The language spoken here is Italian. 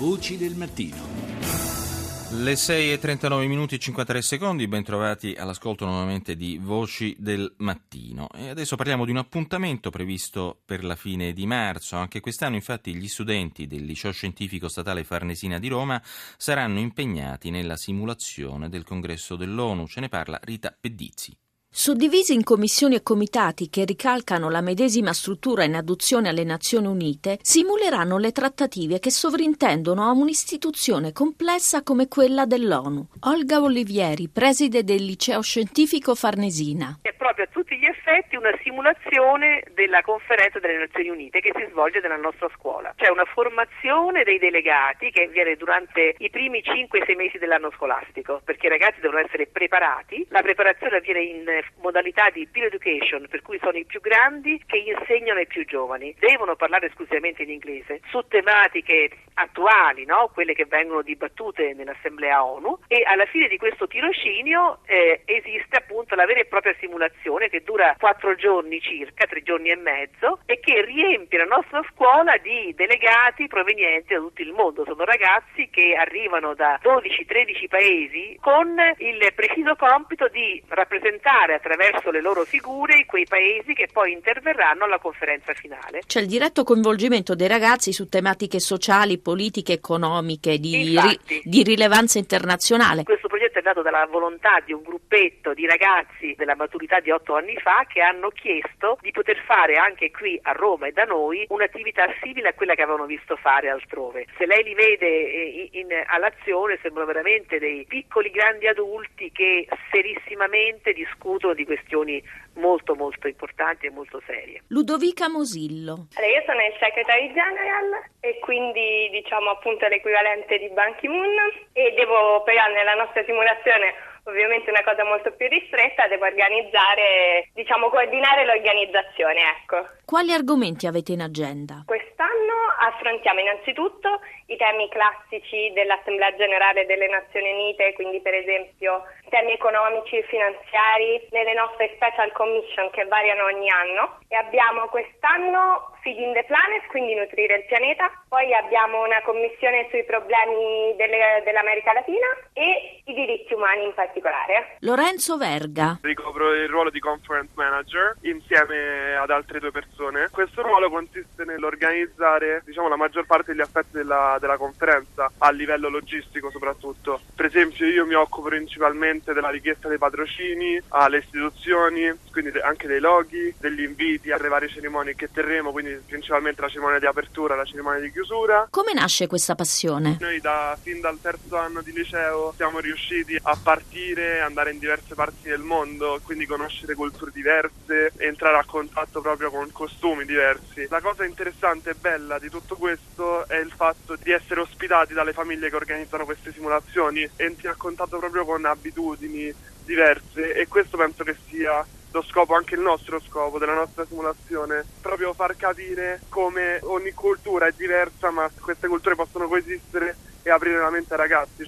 Voci del mattino. Le 6 e 39 minuti e 53 secondi, ben trovati all'ascolto nuovamente di Voci del Mattino. E adesso parliamo di un appuntamento previsto per la fine di marzo. Anche quest'anno infatti gli studenti del Liceo Scientifico Statale Farnesina di Roma saranno impegnati nella simulazione del congresso dell'ONU. Ce ne parla Rita Pedizzi. Suddivisi in commissioni e comitati che ricalcano la medesima struttura in adozione alle Nazioni Unite, simuleranno le trattative che sovrintendono a un'istituzione complessa come quella dell'ONU. Olga Olivieri, preside del Liceo Scientifico Farnesina. È proprio a tutti gli effetti una simulazione della conferenza delle Nazioni Unite che si svolge nella nostra scuola. C'è una formazione dei delegati che avviene durante i primi 5-6 mesi dell'anno scolastico, perché i ragazzi devono essere preparati. La preparazione avviene in modalità di peer education, per cui sono i più grandi che insegnano ai più giovani. Devono parlare esclusivamente in inglese su tematiche attuali, no? quelle che vengono dibattute nell'Assemblea ONU e alla fine di questo tirocinio eh, esiste appunto la vera e propria simulazione che dura quattro giorni circa, tre giorni e mezzo e che riempie la nostra scuola di delegati provenienti da tutto il mondo. Sono ragazzi che arrivano da 12-13 paesi con il preciso compito di rappresentare rappresentare attraverso le loro figure quei paesi che poi interverranno alla conferenza finale. C'è il diretto coinvolgimento dei ragazzi su tematiche sociali, politiche, economiche, di, ri- di rilevanza internazionale. Questo progetto è nato dalla volontà di un gruppetto di ragazzi della maturità di otto anni fa che hanno chiesto di poter fare anche qui a Roma e da noi un'attività simile a quella che avevano visto fare altrove. Se lei li vede eh, in, in, all'azione sembrano veramente dei piccoli grandi adulti che serissimamente discutono di questioni molto molto importanti e molto serie. Ludovica Mosillo. Allora, io sono il Secretary General e quindi diciamo appunto l'equivalente di Ban Ki-moon e devo però nella nostra simulazione ovviamente una cosa molto più ristretta, devo organizzare, diciamo coordinare l'organizzazione, ecco. Quali argomenti avete in agenda? Quest'anno affrontiamo innanzitutto i temi classici dell'Assemblea Generale delle Nazioni Unite, quindi per esempio temi economici e finanziari nelle nostre special commission che variano ogni anno e abbiamo quest'anno Feeding the Planet, quindi nutrire il pianeta, poi abbiamo una commissione sui problemi delle, dell'America Latina e i diritti umani in particolare. Lorenzo Verga. Ricopro il ruolo di conference manager insieme ad altre due persone. Questo ruolo consiste nell'organizzare diciamo, la maggior parte degli aspetti della, della conferenza a livello logistico soprattutto. Per esempio io mi occupo principalmente della richiesta dei patrocini alle istituzioni, quindi anche dei loghi, degli inviti alle varie cerimonie che terremo, quindi principalmente la cerimonia di apertura e la cerimonia di chiusura. Come nasce questa passione? Noi da, fin dal terzo anno di liceo siamo riusciti a partire, andare in diverse parti del mondo, quindi conoscere culture diverse, entrare a contatto proprio con costumi diversi. La cosa interessante e bella di tutto questo è il fatto di essere ospitati dalle famiglie che organizzano queste simulazioni, entri a contatto proprio con abitudini diverse e questo penso che sia lo scopo, anche il nostro scopo della nostra simulazione, proprio far capire come ogni cultura è diversa ma queste culture possono coesistere e aprire la mente ai ragazzi.